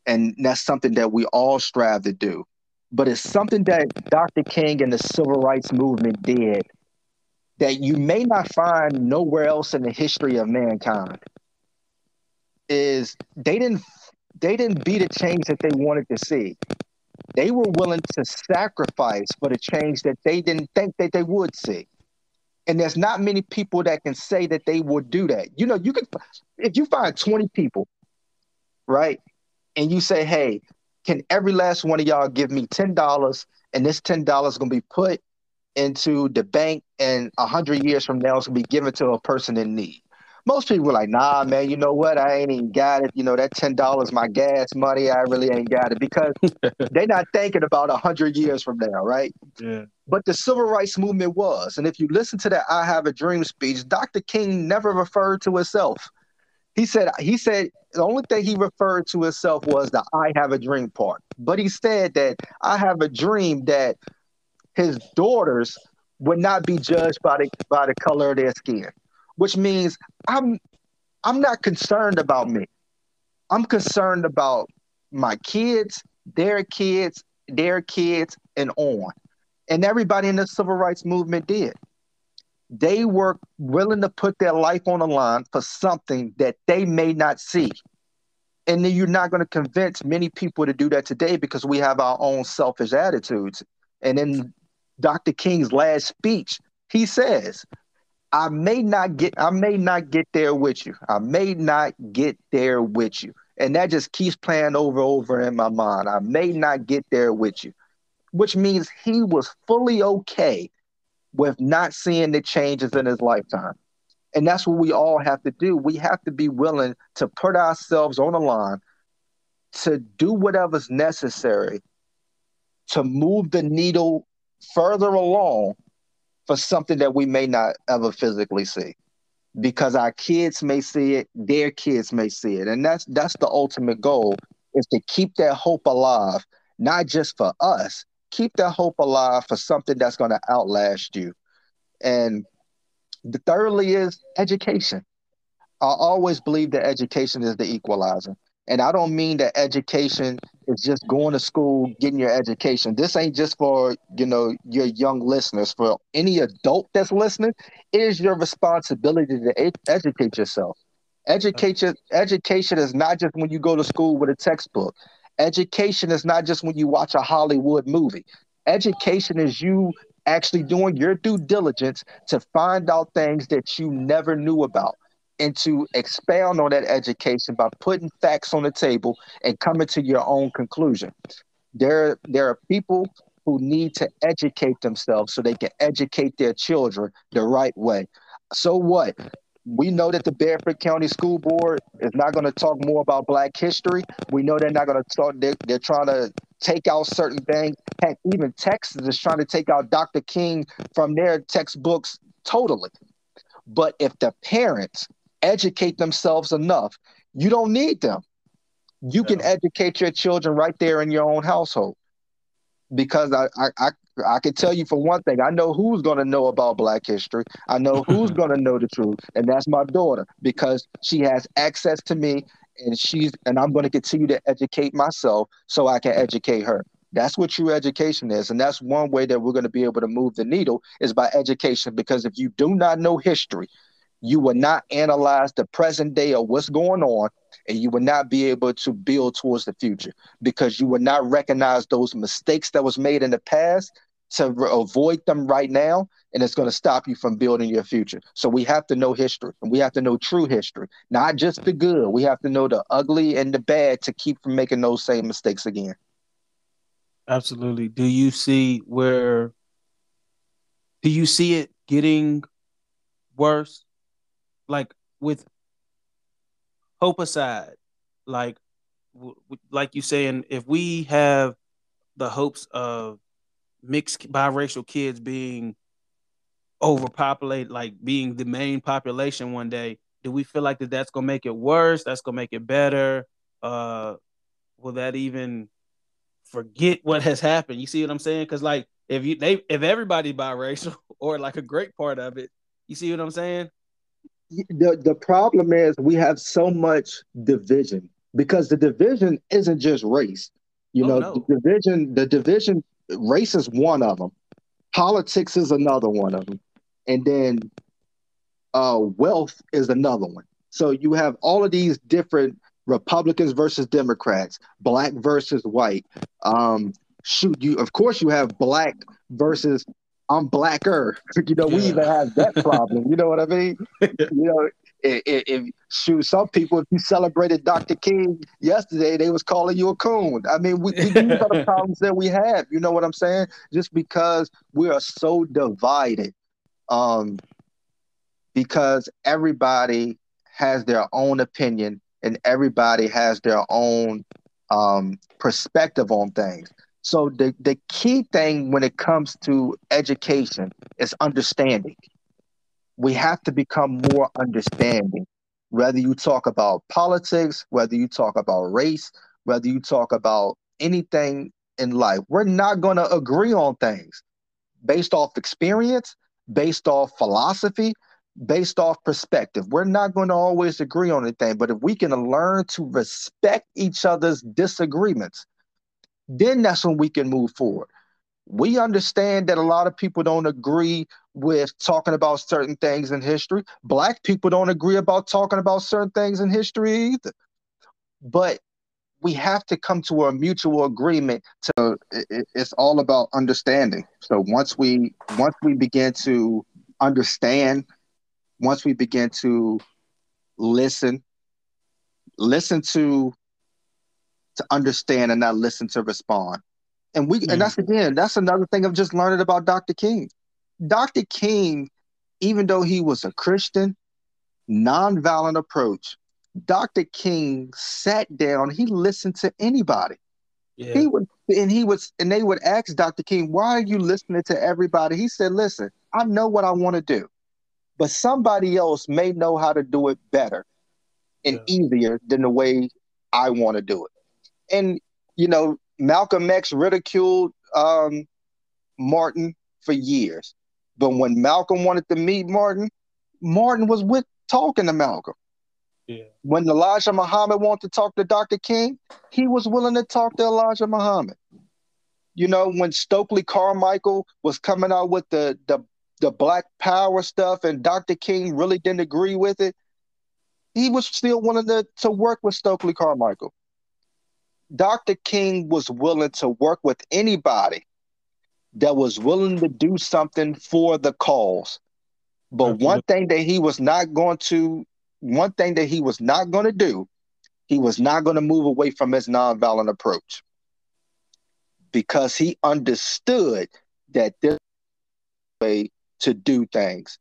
And that's something that we all strive to do. But it's something that Dr. King and the civil rights movement did that you may not find nowhere else in the history of mankind. Is they didn't they didn't be the change that they wanted to see. They were willing to sacrifice for the change that they didn't think that they would see. And there's not many people that can say that they would do that. You know, you can if you find 20 people, right? And you say, hey, can every last one of y'all give me $10 and this $10 is gonna be put into the bank and a hundred years from now it's gonna be given to a person in need. Most people are like, nah, man, you know what? I ain't even got it. You know, that ten dollars my gas money, I really ain't got it because (laughs) they're not thinking about a hundred years from now, right? Yeah. But the civil rights movement was. And if you listen to that I Have a Dream speech, Dr. King never referred to himself. He said he said the only thing he referred to himself was the I have a dream part. But he said that I have a dream that his daughters would not be judged by the by the color of their skin, which means I'm I'm not concerned about me. I'm concerned about my kids, their kids, their kids, and on. And everybody in the civil rights movement did. They were willing to put their life on the line for something that they may not see. And then you're not going to convince many people to do that today because we have our own selfish attitudes. And in Dr. King's last speech, he says, I may not get I may not get there with you. I may not get there with you. And that just keeps playing over over in my mind. I may not get there with you. Which means he was fully okay with not seeing the changes in his lifetime. And that's what we all have to do. We have to be willing to put ourselves on the line to do whatever's necessary to move the needle further along for something that we may not ever physically see because our kids may see it their kids may see it and that's that's the ultimate goal is to keep that hope alive not just for us keep that hope alive for something that's going to outlast you and the thirdly is education i always believe that education is the equalizer and I don't mean that education is just going to school, getting your education. This ain't just for, you know, your young listeners. For any adult that's listening, it is your responsibility to ed- educate yourself. Education education is not just when you go to school with a textbook. Education is not just when you watch a Hollywood movie. Education is you actually doing your due diligence to find out things that you never knew about and to expound on that education by putting facts on the table and coming to your own conclusion. There, there are people who need to educate themselves so they can educate their children the right way. So what? We know that the Bedford County School Board is not going to talk more about Black history. We know they're not going to talk. They're, they're trying to take out certain things. Heck, even Texas is trying to take out Dr. King from their textbooks totally. But if the parents educate themselves enough, you don't need them. You can educate your children right there in your own household. Because I, I, I, I can tell you for one thing, I know who's going to know about Black history. I know (laughs) who's going to know the truth, and that's my daughter because she has access to me, and she's and I'm going to continue to educate myself so I can educate her. That's what true education is, and that's one way that we're going to be able to move the needle is by education. Because if you do not know history, you will not analyze the present day of what's going on and you will not be able to build towards the future because you will not recognize those mistakes that was made in the past to re- avoid them right now and it's going to stop you from building your future. So we have to know history and we have to know true history not just the good. We have to know the ugly and the bad to keep from making those same mistakes again. Absolutely. Do you see where do you see it getting worse? Like with hope aside, like like you saying, if we have the hopes of mixed biracial kids being overpopulated, like being the main population one day, do we feel like that that's gonna make it worse? That's gonna make it better? Uh, will that even forget what has happened? You see what I'm saying? Because like if you they if everybody biracial (laughs) or like a great part of it, you see what I'm saying? The the problem is we have so much division because the division isn't just race. You oh, know, no. the division the division race is one of them. Politics is another one of them. And then uh, wealth is another one. So you have all of these different Republicans versus Democrats, black versus white. Um, shoot, you of course you have black versus I'm blacker. (laughs) You know, yeah. we even have that problem. You know what I mean? (laughs) you know, if, if shoot, some people, if you celebrated Dr. King yesterday, they was calling you a coon. I mean, we, we these are the (laughs) problems that we have. You know what I'm saying? Just because we are so divided, um, because everybody has their own opinion and everybody has their own um, perspective on things. So the, the key thing when it comes to education is understanding. We have to become more understanding. Whether you talk about politics, whether you talk about race, whether you talk about anything in life, we're not going to agree on things based off experience, based off philosophy, based off perspective. We're not going to always agree on anything, but if we can learn to respect each other's disagreements, then that's when we can move forward. We understand that a lot of people don't agree with talking about certain things in history. Black people don't agree about talking about certain things in history either. But we have to come to a mutual agreement to it, it's all about understanding so once we once we begin to understand once we begin to listen listen to to understand and not listen to respond. And we mm. and that's again, that's another thing of just learning about Dr. King. Dr. King, even though he was a Christian, nonviolent approach, Dr. King sat down, he listened to anybody. Yeah. He would and he was and they would ask Dr. King, why are you listening to everybody? He said, Listen, I know what I want to do, but somebody else may know how to do it better and yeah. easier than the way I want to do it and you know, Malcolm X ridiculed um, Martin for years, but when Malcolm wanted to meet Martin, Martin was with talking to Malcolm. Yeah. When Elijah Muhammad wanted to talk to Dr. King, he was willing to talk to Elijah Muhammad. You know, when Stokely Carmichael was coming out with the the the Black Power stuff, and Dr. King really didn't agree with it, he was still willing to, to work with Stokely Carmichael. Dr. King was willing to work with anybody that was willing to do something for the cause. But one thing that he was not going to, one thing that he was not going to do, he was not going to move away from his nonviolent approach because he understood that this way to do things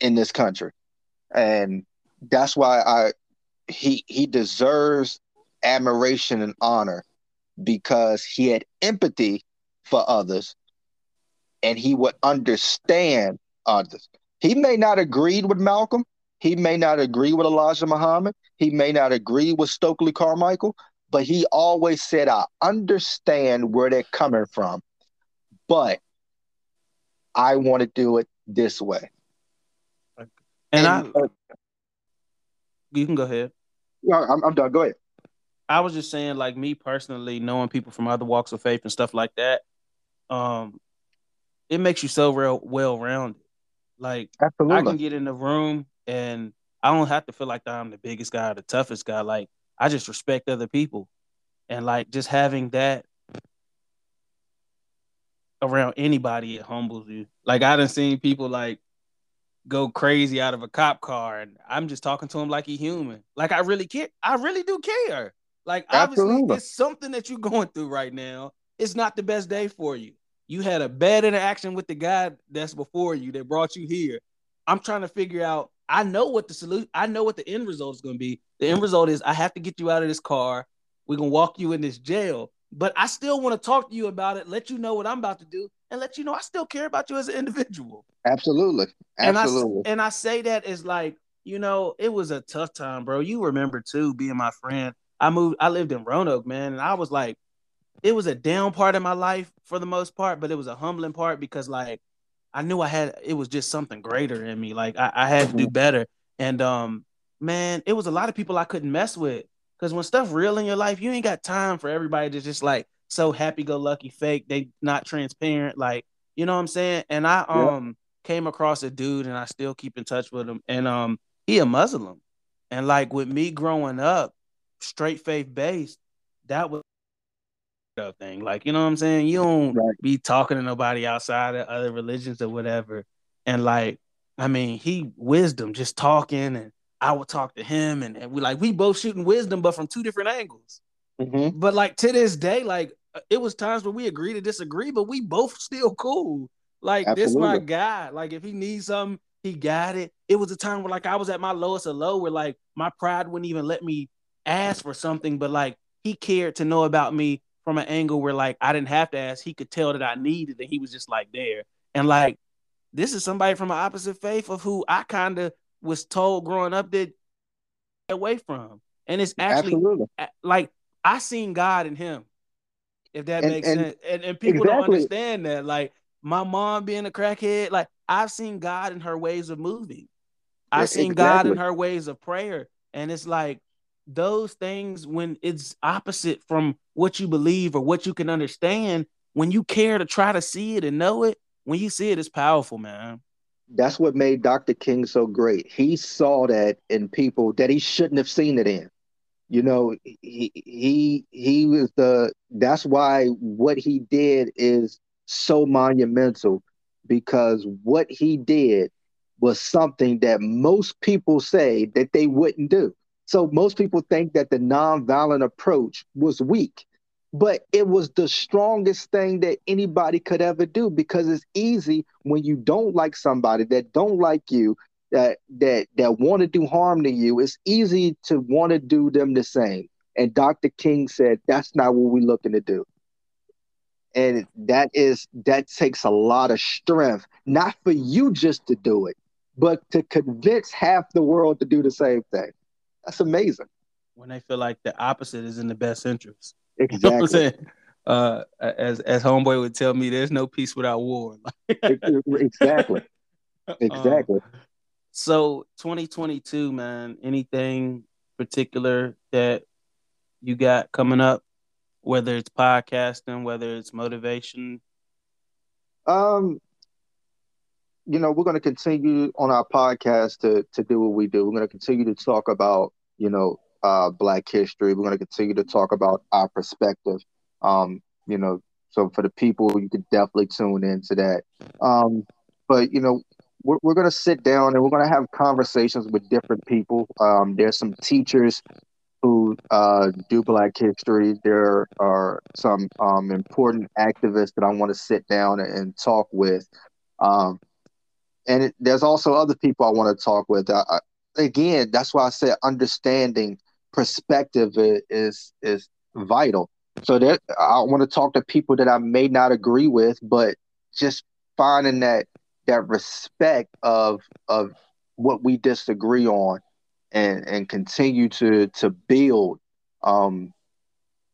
in this country. And that's why I he he deserves admiration and honor because he had empathy for others and he would understand others. He may not agree with Malcolm. He may not agree with Elijah Muhammad. He may not agree with Stokely Carmichael, but he always said, I understand where they're coming from, but I want to do it this way. And, and I, uh, you can go ahead. Yeah, I'm, I'm done. Go ahead. I was just saying, like me personally, knowing people from other walks of faith and stuff like that, um, it makes you so real well rounded. Like Absolutely. I can get in the room and I don't have to feel like I'm the biggest guy or the toughest guy. Like I just respect other people. And like just having that around anybody, it humbles you. Like I done seen people like go crazy out of a cop car and I'm just talking to him like he human. Like I really care. I really do care. Like obviously Absolutely. it's something that you're going through right now. It's not the best day for you. You had a bad interaction with the guy that's before you that brought you here. I'm trying to figure out. I know what the solution. I know what the end result is going to be. The end result is I have to get you out of this car. We're gonna walk you in this jail. But I still want to talk to you about it, let you know what I'm about to do, and let you know I still care about you as an individual. Absolutely. Absolutely. And I, and I say that as like, you know, it was a tough time, bro. You remember too, being my friend. I moved, I lived in Roanoke, man, and I was like, it was a down part of my life for the most part, but it was a humbling part because like I knew I had it was just something greater in me. Like I, I had to do mm-hmm. better. And um, man, it was a lot of people I couldn't mess with. Cause when stuff real in your life, you ain't got time for everybody to just like so happy go lucky fake. They not transparent. Like, you know what I'm saying? And I um came across a dude and I still keep in touch with him. And um he a Muslim. And like with me growing up, straight faith based, that was the thing. Like, you know what I'm saying? You don't right. be talking to nobody outside of other religions or whatever. And like, I mean, he wisdom, just talking, and I would talk to him, and, and we like we both shooting wisdom, but from two different angles. Mm-hmm. But like to this day, like it was times where we agree to disagree, but we both still cool. Like Absolutely. this my guy. Like if he needs something, he got it. It was a time where like I was at my lowest of low, where like my pride wouldn't even let me ask for something, but like he cared to know about me from an angle where like I didn't have to ask, he could tell that I needed and he was just like there. And like this is somebody from an opposite faith of who I kind of was told growing up that away from. And it's actually Absolutely. like I seen God in him. If that and, makes and sense. And, and people exactly. don't understand that. Like my mom being a crackhead, like I've seen God in her ways of moving. I've seen exactly. God in her ways of prayer. And it's like those things when it's opposite from what you believe or what you can understand. When you care to try to see it and know it when you see it it's powerful man. That's what made dr king so great. He saw that in people that he shouldn't have seen it in. You know he he he was the that's why what he did is so monumental because what he did was something that most people say that they wouldn't do so most people think that the nonviolent approach was weak, but it was the strongest thing that anybody could ever do because it's easy when you don't like somebody that don't like you that that that want to do harm to you. It's easy to want to do them the same. And Dr. King said that's not what we're looking to do. And that is that takes a lot of strength, not for you just to do it, but to convince half the world to do the same thing. That's amazing. When they feel like the opposite is in the best interest. Exactly. (laughs) You know I'm saying? Uh, as as homeboy would tell me, there's no peace without war. (laughs) exactly. (laughs) Exactly. Um, so 2022, man. Anything particular that you got coming up? Whether it's podcasting, whether it's motivation. Um, you know, we're going to continue on our podcast to to do what we do. We're going to continue to talk about, you know, uh, Black history. We're going to continue to talk about our perspective. Um, you know, So for the people, you could definitely tune into that. Um, but you know, we're, we're going to sit down and we're going to have conversations with different people. Um, there's some teachers who uh, do Black history. There are some um, important activists that I want to sit down and, and talk with. Um, and it, there's also other people I want to talk with. I, again, that's why I said understanding perspective is is vital. So that I want to talk to people that I may not agree with, but just finding that that respect of of what we disagree on and and continue to to build um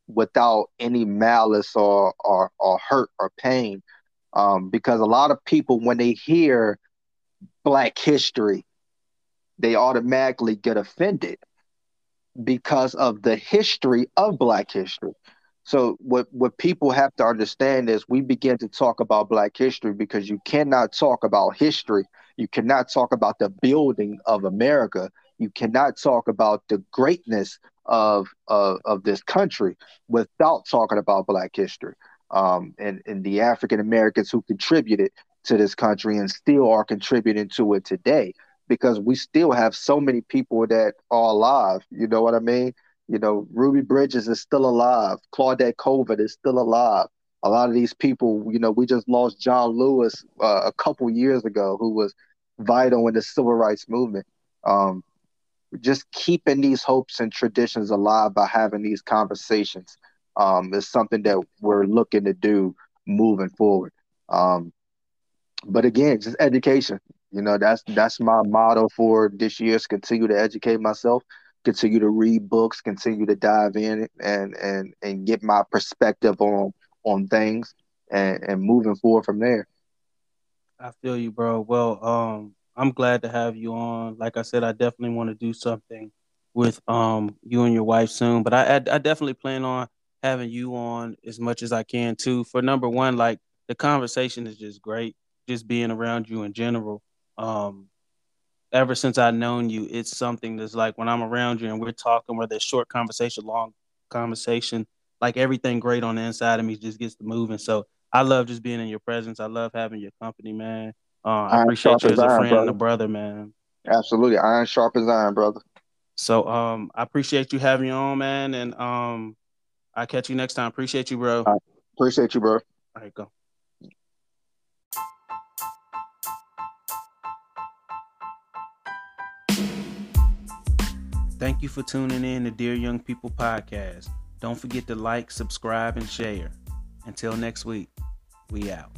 without any malice or or, or hurt or pain um because a lot of people when they hear black history they automatically get offended because of the history of black history so what what people have to understand is we begin to talk about Black history because you cannot talk about history. You cannot talk about the building of America. You cannot talk about the greatness of of, of this country without talking about Black history um, and and the African Americans who contributed to this country and still are contributing to it today because we still have so many people that are alive. You know what I mean? You know, Ruby Bridges is still alive. Claudette Colvin is still alive. A lot of these people, you know, we just lost John Lewis uh, a couple years ago, who was vital in the civil rights movement. Um, just keeping these hopes and traditions alive by having these conversations um, is something that we're looking to do moving forward. Um, but again, just education. You know, that's that's my motto for this year: is continue to educate myself continue to read books, continue to dive in and and and get my perspective on on things and and moving forward from there. I feel you, bro. Well, um, I'm glad to have you on. Like I said, I definitely want to do something with um you and your wife soon, but I I, I definitely plan on having you on as much as I can too. For number one, like the conversation is just great, just being around you in general. Um, ever since I've known you, it's something that's like when I'm around you and we're talking, whether it's short conversation, long conversation, like everything great on the inside of me just gets to moving. So I love just being in your presence. I love having your company, man. Uh, I appreciate you as a iron, friend brother. and a brother, man. Absolutely, iron sharp as iron, brother. So um, I appreciate you having you on, man, and um, I catch you next time. Appreciate you, bro. appreciate you, bro. All right, go. Thank you for tuning in to Dear Young People podcast. Don't forget to like, subscribe, and share. Until next week, we out.